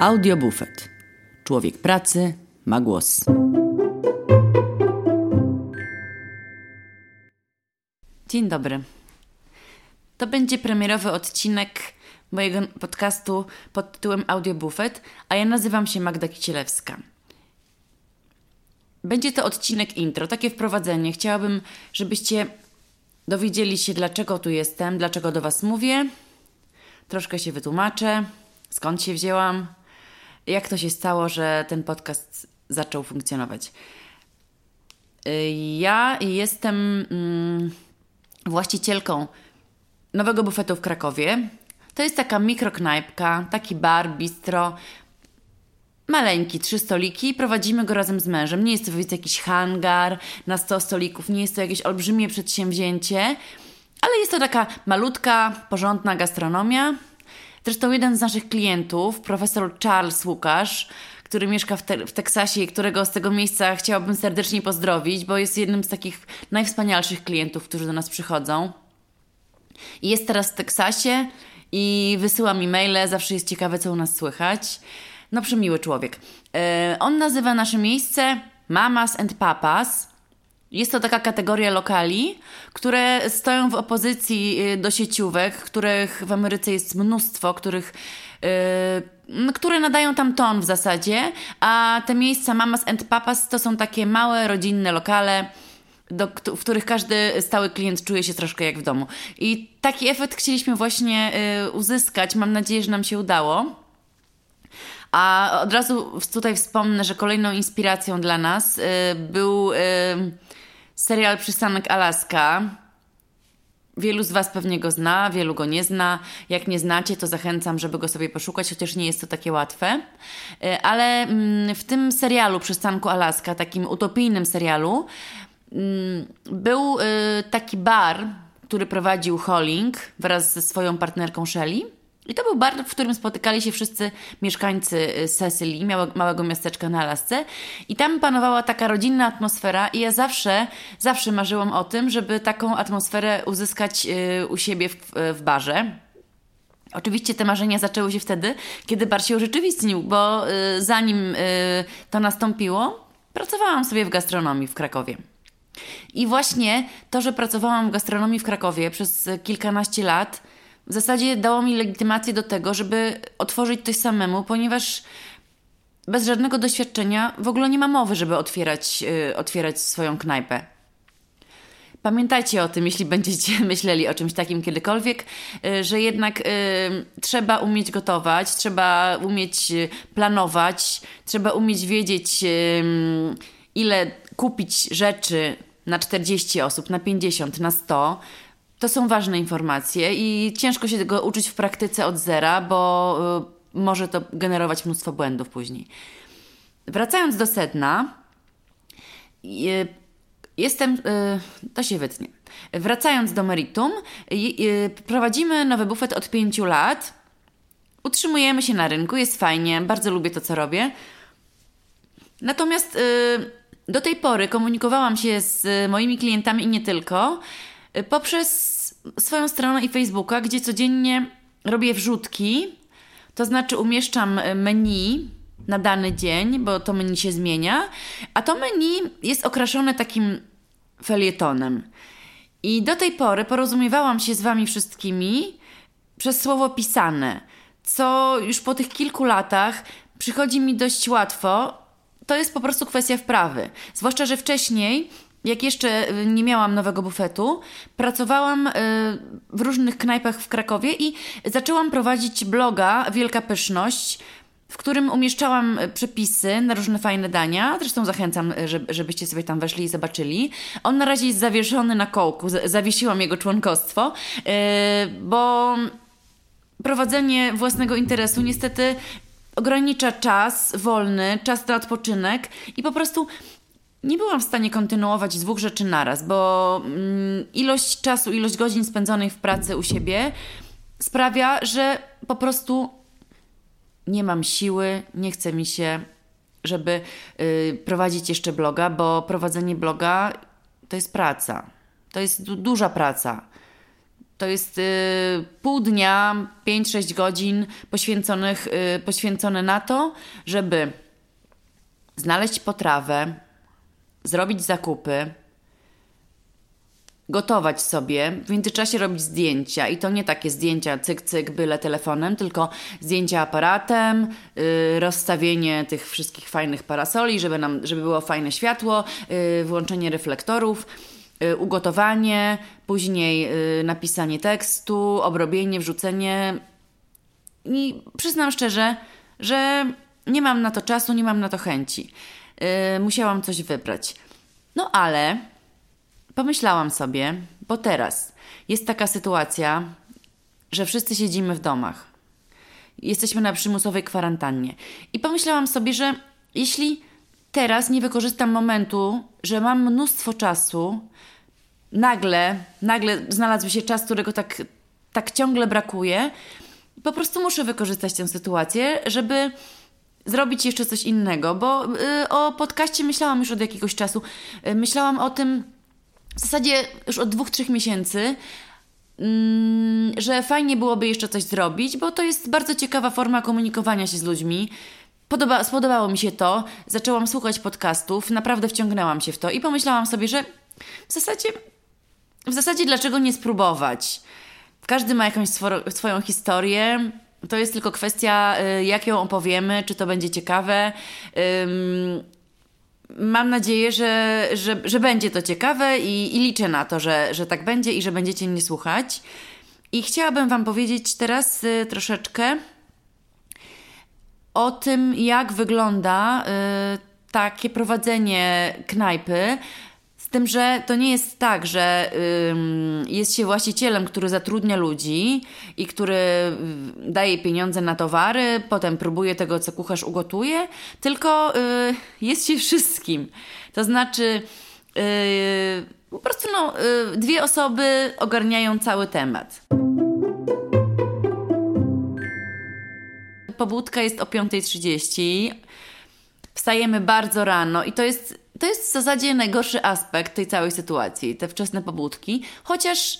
Audiobufet. Człowiek pracy ma głos. Dzień dobry. To będzie premierowy odcinek mojego podcastu pod tytułem Audiobufet, a ja nazywam się Magda Kicielewska. Będzie to odcinek intro, takie wprowadzenie. Chciałabym, żebyście dowiedzieli się, dlaczego tu jestem, dlaczego do Was mówię. Troszkę się wytłumaczę, skąd się wzięłam, jak to się stało, że ten podcast zaczął funkcjonować. Y, ja jestem mm, właścicielką nowego bufetu w Krakowie. To jest taka mikroknajpka, taki bar, bistro. Maleńki, trzy stoliki, prowadzimy go razem z mężem. Nie jest to powiedzmy jakiś hangar na 100 stolików, nie jest to jakieś olbrzymie przedsięwzięcie, ale jest to taka malutka, porządna gastronomia. Zresztą jeden z naszych klientów, profesor Charles Łukasz, który mieszka w, te w Teksasie i którego z tego miejsca chciałabym serdecznie pozdrowić, bo jest jednym z takich najwspanialszych klientów, którzy do nas przychodzą. I jest teraz w Teksasie i wysyła mi maile, zawsze jest ciekawe, co u nas słychać. No, przemiły człowiek. Yy, on nazywa nasze miejsce Mamas and Papas jest to taka kategoria lokali, które stoją w opozycji y, do sieciówek, których w Ameryce jest mnóstwo, których, yy, które nadają tam ton w zasadzie, a te miejsca Mamas and Papas to są takie małe, rodzinne lokale, do, w których każdy stały klient czuje się troszkę jak w domu. I taki efekt chcieliśmy właśnie yy, uzyskać. Mam nadzieję, że nam się udało. A od razu tutaj wspomnę, że kolejną inspiracją dla nas yy, był. Serial Przystanek Alaska. Wielu z Was pewnie go zna, wielu go nie zna. Jak nie znacie, to zachęcam, żeby go sobie poszukać, chociaż nie jest to takie łatwe. E, ale mm, w tym serialu Przystanku Alaska, takim utopijnym serialu, mm, był e, taki bar, który prowadził Holling wraz ze swoją partnerką Shelley. I to był bar, w którym spotykali się wszyscy mieszkańcy y, Cecily, małego miasteczka na Alasce. I tam panowała taka rodzinna atmosfera i ja zawsze, zawsze marzyłam o tym, żeby taką atmosferę uzyskać y, u siebie w, w barze. Oczywiście te marzenia zaczęły się wtedy, kiedy bar się urzeczywistnił, bo y, zanim to nastąpiło, pracowałam sobie w gastronomii w Krakowie. I właśnie to, że pracowałam w gastronomii w Krakowie przez kilkanaście lat, w zasadzie dało mi legitymację do tego, żeby otworzyć coś samemu, ponieważ bez żadnego doświadczenia w ogóle nie ma mowy, żeby otwierać, yy, otwierać swoją knajpę. Pamiętajcie o tym, jeśli będziecie myśleli o czymś takim kiedykolwiek, yy, że jednak yy, trzeba umieć gotować, trzeba umieć y, planować, trzeba umieć wiedzieć, ile kupić rzeczy na 40 osób, na 50, na 100 to są ważne informacje i ciężko się tego uczyć w praktyce od zera, bo y, może to generować mnóstwo błędów później. Wracając do sedna, y, jestem. Y, to się wytnie. Wracając do meritum, prowadzimy nowy bufet od pięciu lat. Utrzymujemy się na rynku, jest fajnie, bardzo lubię to, co robię. Natomiast do tej pory komunikowałam się z moimi klientami i nie tylko poprzez swoją stronę i Facebooka, gdzie codziennie robię wrzutki, to znaczy umieszczam menu na dany dzień, bo to menu się zmienia, a to menu jest okraszone takim felietonem. I do tej pory porozumiewałam się z Wami wszystkimi przez słowo pisane, co już po tych kilku latach przychodzi mi dość łatwo. To jest po prostu kwestia wprawy. Zwłaszcza, że wcześniej jak jeszcze y, nie miałam nowego bufetu, pracowałam y, w różnych knajpach w Krakowie i zaczęłam prowadzić bloga Wielka Pyszność, w którym umieszczałam y, przepisy na różne fajne dania. Zresztą zachęcam, żebyście sobie tam weszli i zobaczyli. On na razie jest zawieszony na kołku, zawiesiłam jego członkostwo, bo prowadzenie własnego interesu niestety ogranicza czas wolny, czas na odpoczynek i po prostu nie byłam w stanie kontynuować dwóch rzeczy naraz, bo mm, ilość czasu, ilość godzin spędzonych w pracy u siebie sprawia, że po prostu nie mam siły, nie chce mi się, żeby y, prowadzić jeszcze bloga, bo prowadzenie bloga to jest praca. To jest du duża praca. To jest y, pół dnia, 5-6 godzin poświęconych, y, poświęcone na to, żeby znaleźć potrawę, zrobić zakupy, gotować sobie, w międzyczasie robić zdjęcia i to nie takie zdjęcia cyk cyk byle telefonem, tylko zdjęcia aparatem, yy, rozstawienie tych wszystkich fajnych parasoli, żeby nam, żeby było fajne światło, yy, włączenie reflektorów, yy, ugotowanie, później y, napisanie tekstu, obrobienie, wrzucenie i przyznam szczerze, że nie mam na to czasu, nie mam na to chęci. Y, musiałam coś wybrać. No ale Pomyślałam sobie, bo teraz jest taka sytuacja, że wszyscy siedzimy w domach. Jesteśmy na przymusowej kwarantannie. I pomyślałam sobie, że jeśli teraz nie wykorzystam momentu, że mam mnóstwo czasu, nagle, nagle znalazł się czas, którego tak, tak ciągle brakuje, po prostu muszę wykorzystać tę sytuację, żeby zrobić jeszcze coś innego, bo y, o podcaście myślałam już od jakiegoś czasu. Y, myślałam o tym, w zasadzie już od dwóch, trzech miesięcy, mm, że fajnie byłoby jeszcze coś zrobić, bo to jest bardzo ciekawa forma komunikowania się z ludźmi. Podoba, spodobało mi się to, zaczęłam słuchać podcastów, naprawdę wciągnęłam się w to i pomyślałam sobie, że w zasadzie, w zasadzie dlaczego nie spróbować? Każdy ma jakąś swo- swoją historię. To jest tylko kwestia, y, jak ją opowiemy, czy to będzie ciekawe mam nadzieję, że, że, że będzie to ciekawe i, i liczę na to, że, że tak będzie i że będziecie mnie słuchać. I chciałabym Wam powiedzieć teraz y, troszeczkę o tym, jak wygląda y, takie prowadzenie knajpy tym, że to nie jest tak, że jest się właścicielem, który zatrudnia ludzi i który daje pieniądze na towary, potem próbuje tego, co kucharz ugotuje, tylko y, jest się wszystkim. To znaczy, y, po prostu no, y, dwie osoby ogarniają cały temat. Pobudka jest o 5.30. Wstajemy bardzo rano i to jest to jest w zasadzie najgorszy aspekt tej całej sytuacji, te wczesne pobudki, chociaż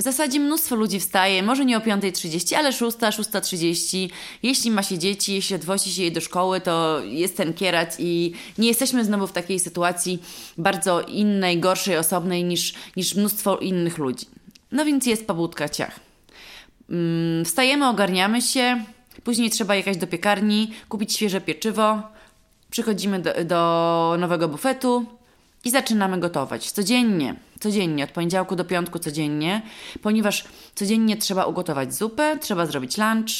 w zasadzie mnóstwo ludzi wstaje, może nie o 5.30, ale 6, 6.30. Jeśli ma się dzieci, jeśli odwozi się je do szkoły, to jest ten kierat i nie jesteśmy znowu w takiej sytuacji bardzo innej, gorszej, osobnej niż, niż mnóstwo innych ludzi. No więc jest pobudka ciach. Mm, wstajemy, ogarniamy się, później trzeba jechać do piekarni, kupić świeże pieczywo, Przychodzimy do, do nowego bufetu i zaczynamy gotować. Codziennie, codziennie, od poniedziałku do piątku codziennie, ponieważ codziennie trzeba ugotować zupę, trzeba zrobić lunch,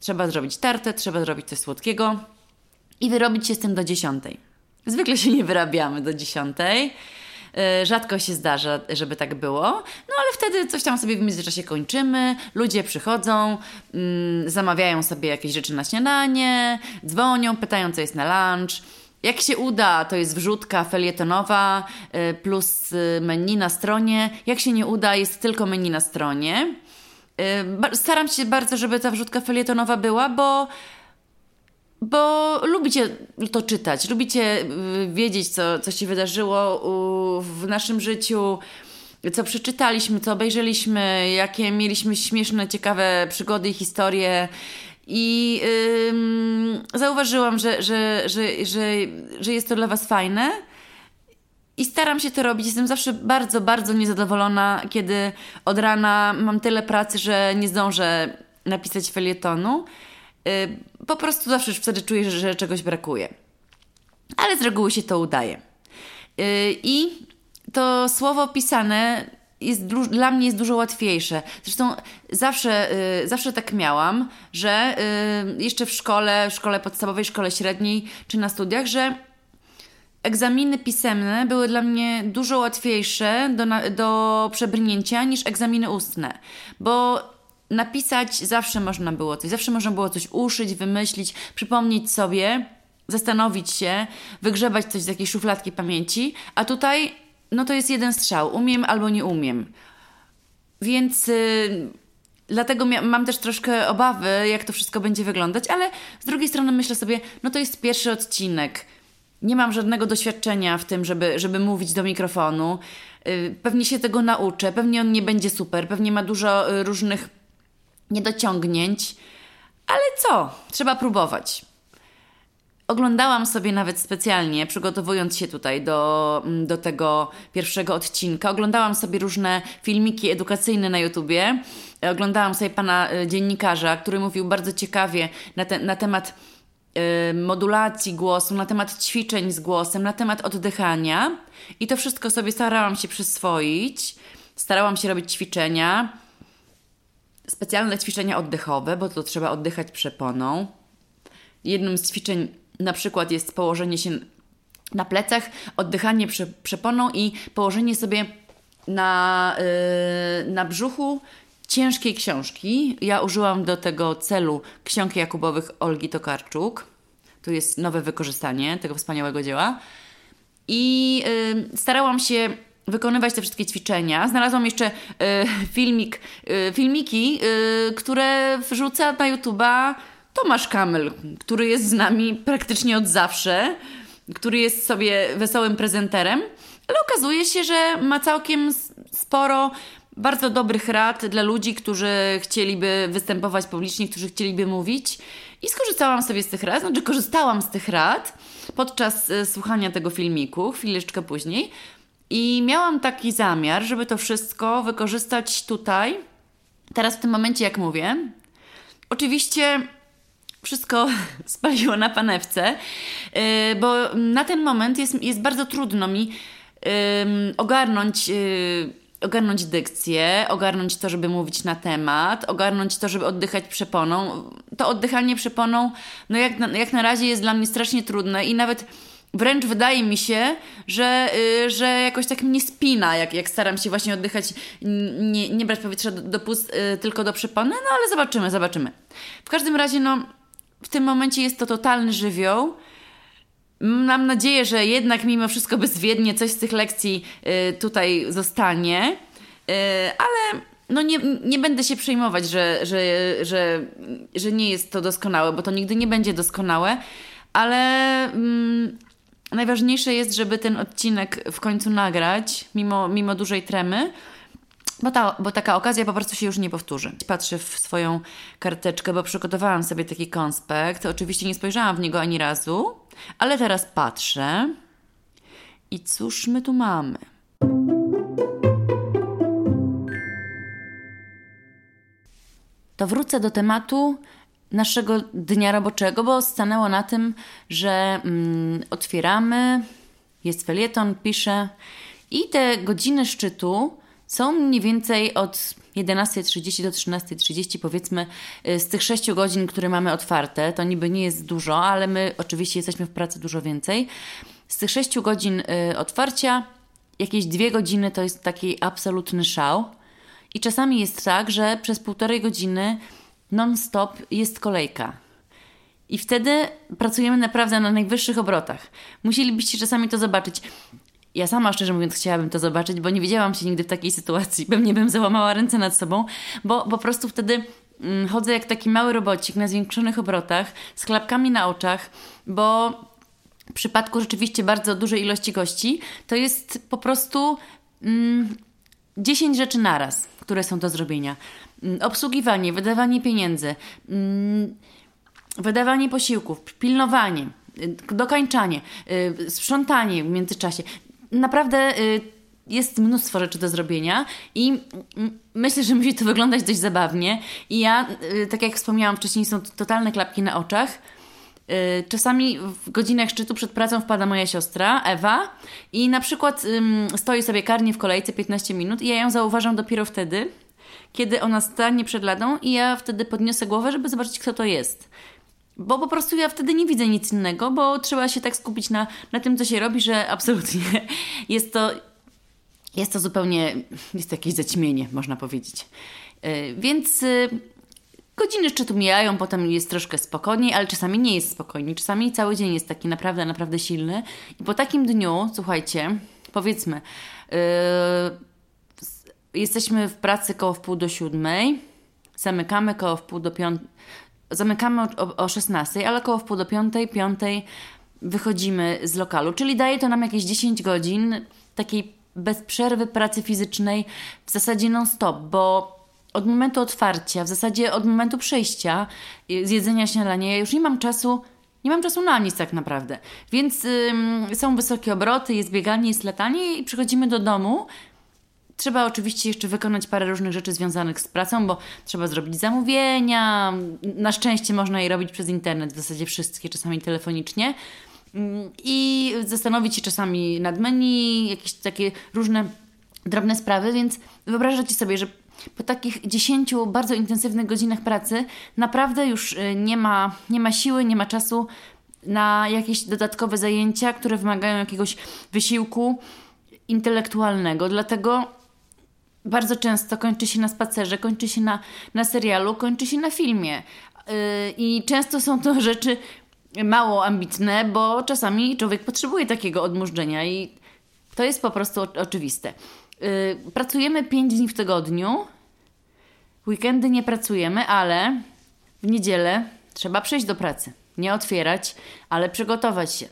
trzeba zrobić tartę, trzeba zrobić coś słodkiego i wyrobić się z tym do dziesiątej. Zwykle się nie wyrabiamy do dziesiątej. E, rzadko się zdarza, żeby tak było, no ale wtedy coś tam sobie w międzyczasie kończymy, ludzie przychodzą, mm, zamawiają sobie jakieś rzeczy na śniadanie, dzwonią, pytają, co jest na lunch. Jak się uda, to jest wrzutka felietonowa e, plus e, menu na stronie. Jak się nie uda, jest tylko menu na stronie. Staram się bardzo, żeby ta wrzutka felietonowa była, bo bo lubicie to czytać, lubicie y, wiedzieć, co, co się wydarzyło w naszym życiu, co przeczytaliśmy, co obejrzeliśmy, jakie mieliśmy śmieszne, ciekawe przygody i historie. I zauważyłam, że, że, że, że, że jest to dla Was fajne. I staram się to robić. Jestem zawsze bardzo, bardzo niezadowolona, kiedy od rana mam tyle pracy, że nie zdążę napisać felietonu. Y, po prostu zawsze wtedy czuję, że, że czegoś brakuje. Ale z reguły się to udaje. Y, I to słowo pisane jest, dla mnie jest dużo łatwiejsze. Zresztą zawsze, y, zawsze tak miałam, że jeszcze w szkole, w szkole podstawowej, szkole średniej czy na studiach, że egzaminy pisemne były dla mnie dużo łatwiejsze do, do przebrnięcia niż egzaminy ustne, bo napisać zawsze można było coś, zawsze można było coś uszyć, wymyślić, przypomnieć sobie, zastanowić się, wygrzebać coś z jakiejś szufladki pamięci, a tutaj no to jest jeden strzał, umiem albo nie umiem. Więc yy, dlatego mam też troszkę obawy, jak to wszystko będzie wyglądać, ale z drugiej strony myślę sobie, no to jest pierwszy odcinek. Nie mam żadnego doświadczenia w tym, żeby, żeby mówić do mikrofonu. Y, pewnie się tego nauczę, pewnie on nie będzie super, pewnie ma dużo y, różnych niedociągnięć, ale co? Trzeba próbować. Oglądałam sobie nawet specjalnie, przygotowując się tutaj do, mm, do tego pierwszego odcinka, oglądałam sobie różne filmiki edukacyjne na YouTubie. Oglądałam sobie pana y, dziennikarza, który mówił bardzo ciekawie na, te, na temat y, modulacji głosu, na temat ćwiczeń z głosem, na temat oddychania. I to wszystko sobie starałam się przyswoić. Starałam się robić ćwiczenia, specjalne ćwiczenia oddechowe, bo to trzeba oddychać przeponą. Jednym z ćwiczeń na przykład jest położenie się na plecach, oddychanie prze, przeponą i położenie sobie na, yy, na brzuchu ciężkiej książki. Ja użyłam do tego celu książki Jakubowych Olgi Tokarczuk. Tu jest nowe wykorzystanie tego wspaniałego dzieła. I yy, starałam się wykonywać te wszystkie ćwiczenia. Znalazłam jeszcze y, filmik, y, filmiki, y, które wrzuca na YouTube'a Tomasz Kamel, który jest z nami praktycznie od zawsze, który jest sobie wesołym prezenterem, ale okazuje się, że ma całkiem sporo bardzo dobrych rad dla ludzi, którzy chcieliby występować publicznie, którzy chcieliby mówić. I skorzystałam sobie z tych rad, znaczy korzystałam z tych rad podczas słuchania tego filmiku, chwileczkę później. I miałam taki zamiar, żeby to wszystko wykorzystać tutaj, teraz w tym momencie, jak mówię. Oczywiście wszystko spaliło na panewce, y, bo na ten moment jest, jest bardzo trudno mi ogarnąć y, ogarnąć dykcję, ogarnąć to, żeby mówić na temat, ogarnąć to, żeby oddychać przeponą. To oddychanie przeponą, no jak jak na razie jest dla mnie strasznie trudne i nawet wręcz wydaje mi się, że, yy, że jakoś tak mnie spina, jak, jak staram się właśnie oddychać, nie, nie brać powietrza do, do pust, yy, tylko do przepony, no ale zobaczymy, zobaczymy. W każdym razie, no w tym momencie jest to totalny żywioł. Mam nadzieję, że jednak mimo wszystko bezwiednie coś z tych lekcji y, tutaj zostanie, y, ale no nie, nie będę się przejmować, że, że, że, że nie jest to doskonałe, bo to nigdy nie będzie doskonałe, ale mm, najważniejsze jest, żeby ten odcinek w końcu nagrać, mimo, mimo dużej tremy. Bo, ta, bo taka okazja po prostu się już nie powtórzy. Patrzę w swoją karteczkę, bo przygotowałam sobie taki konspekt. Oczywiście nie spojrzałam w niego ani razu, ale teraz patrzę. I cóż my tu mamy? To wrócę do tematu naszego dnia roboczego, bo stanęło na tym, że mm, otwieramy, jest felieton, piszę i te godziny szczytu są mniej więcej od 11.30 do 13.30, powiedzmy, y, z tych 6 godzin, które mamy otwarte. To niby nie jest dużo, ale my oczywiście jesteśmy w pracy dużo więcej. Z tych 6 godzin y, otwarcia, jakieś dwie godziny to jest taki absolutny szał. I czasami jest tak, że przez półtorej godziny non-stop jest kolejka. I wtedy pracujemy naprawdę na najwyższych obrotach. Musielibyście czasami to zobaczyć. Ja sama, szczerze mówiąc, chciałabym to zobaczyć, bo nie widziałam się nigdy w takiej sytuacji. Pewnie bym załamała ręce nad sobą, bo po prostu wtedy mm, chodzę jak taki mały robocik na zwiększonych obrotach, z klapkami na oczach, bo w przypadku rzeczywiście bardzo dużej ilości gości to jest po prostu mm, 10 rzeczy naraz, które są do zrobienia. Mm, obsługiwanie, wydawanie pieniędzy, mm, wydawanie posiłków, pilnowanie, y, dokańczanie, y, sprzątanie w międzyczasie naprawdę y, jest mnóstwo rzeczy do zrobienia i myślę, że musi to wyglądać dość zabawnie. I ja, tak jak wspomniałam wcześniej, są totalne klapki na oczach. Czasami w godzinach szczytu przed pracą wpada moja siostra, Ewa, i na przykład stoi sobie karnie w kolejce 15 minut i ja ją zauważam dopiero wtedy, kiedy ona stanie przed ladą i ja wtedy podniosę głowę, żeby zobaczyć, kto to jest. Bo po prostu ja wtedy nie widzę nic innego, bo trzeba się tak skupić na, na tym, co się robi, że absolutnie jest to, jest to zupełnie, jest to jakieś zaćmienie, można powiedzieć. Yy, więc yy, godziny szczytu mijają, potem jest troszkę spokojniej, ale czasami nie jest spokojnie. Czasami cały dzień jest taki naprawdę, naprawdę silny. I po takim dniu, słuchajcie, powiedzmy, yy, jesteśmy w pracy koło wpół do siódmej, zamykamy koło wpół do piątej zamykamy o, o 16, ale około w pół do 5, 5 wychodzimy z lokalu, czyli daje to nam jakieś 10 godzin takiej bez przerwy pracy fizycznej w zasadzie non-stop, bo od momentu otwarcia, w zasadzie od momentu przejścia y, z jedzenia śniadania, ja już nie mam czasu, nie mam czasu na nic tak naprawdę. Więc ym, są wysokie obroty, jest bieganie, jest latanie i przychodzimy do domu. Trzeba oczywiście jeszcze wykonać parę różnych rzeczy związanych z pracą, bo trzeba zrobić zamówienia. Na szczęście można je robić przez internet, w zasadzie wszystkie, czasami telefonicznie. I zastanowić się czasami nad menu, jakieś takie różne drobne sprawy, więc wyobrażacie sobie, że po takich 10 bardzo intensywnych godzinach pracy naprawdę już y, nie ma, nie ma siły, nie ma czasu na jakieś dodatkowe zajęcia, które wymagają jakiegoś wysiłku intelektualnego. Dlatego bardzo często kończy się na spacerze, kończy się na, na serialu, kończy się na filmie. Yy, I często są to rzeczy mało ambitne, bo czasami człowiek potrzebuje takiego odmurzenia i to jest po prostu oczywiste. Yy, pracujemy 5 dni w tygodniu. Weekendy nie pracujemy, ale w niedzielę trzeba przyjść do pracy. Nie otwierać, ale przygotować się.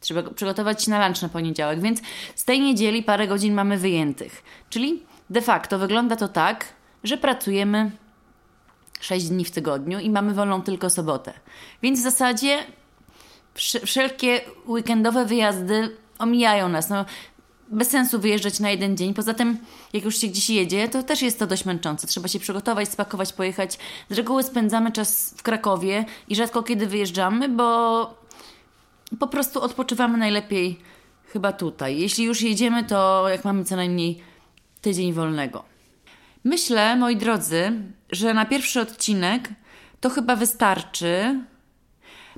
Trzeba przygotować się na lunch na poniedziałek, więc z tej niedzieli parę godzin mamy wyjętych. Czyli de facto wygląda to tak, że pracujemy 6 dni w tygodniu i mamy wolną tylko sobotę. Więc w zasadzie wszelkie weekendowe wyjazdy omijają nas. No, bez sensu wyjeżdżać na jeden dzień. Poza tym, jak już się gdzieś jedzie, to też jest to dość męczące. Trzeba się przygotować, spakować, pojechać. Z reguły spędzamy czas w Krakowie i rzadko kiedy wyjeżdżamy, bo po prostu odpoczywamy najlepiej chyba tutaj. Jeśli już jedziemy, to jak mamy co najmniej tydzień wolnego. Myślę, moi drodzy, że na pierwszy odcinek to chyba wystarczy.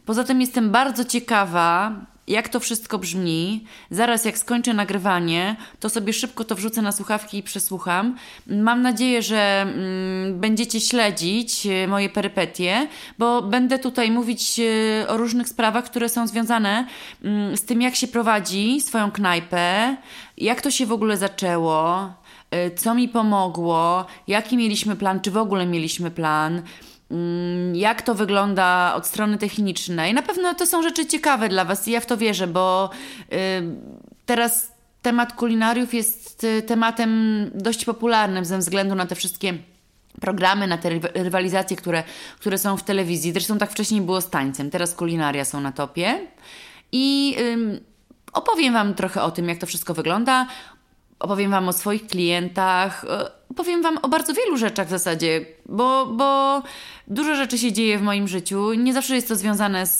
Poza tym jestem bardzo ciekawa, jak to wszystko brzmi. Zaraz jak skończę nagrywanie, to sobie szybko to wrzucę na słuchawki i przesłucham. Mam nadzieję, że mm, będziecie śledzić e, moje perypetie, bo będę tutaj mówić e, o różnych sprawach, które są związane mm, z tym, jak się prowadzi swoją knajpę, jak to się w ogóle zaczęło, co mi pomogło, jaki mieliśmy plan, czy w ogóle mieliśmy plan. Mm, jak to wygląda od strony technicznej. Na pewno to są rzeczy ciekawe dla Was i ja w to wierzę, bo y, teraz temat kulinariów jest y, tematem dość popularnym ze względu na te wszystkie programy, na te rywalizacje, które, które są w telewizji. Zresztą tak wcześniej było z tańcem, teraz kulinaria są na topie. I opowiem Wam trochę o tym, jak to wszystko wygląda. Opowiem Wam o swoich klientach, e, opowiem Wam o bardzo wielu rzeczach w zasadzie, bo, bo dużo rzeczy się dzieje w moim życiu. Nie zawsze jest to związane z,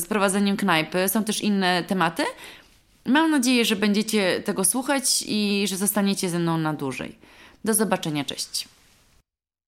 z prowadzeniem knajpy, są też inne tematy. Mam nadzieję, że będziecie tego słuchać i że zostaniecie ze mną na dłużej. Do zobaczenia, cześć.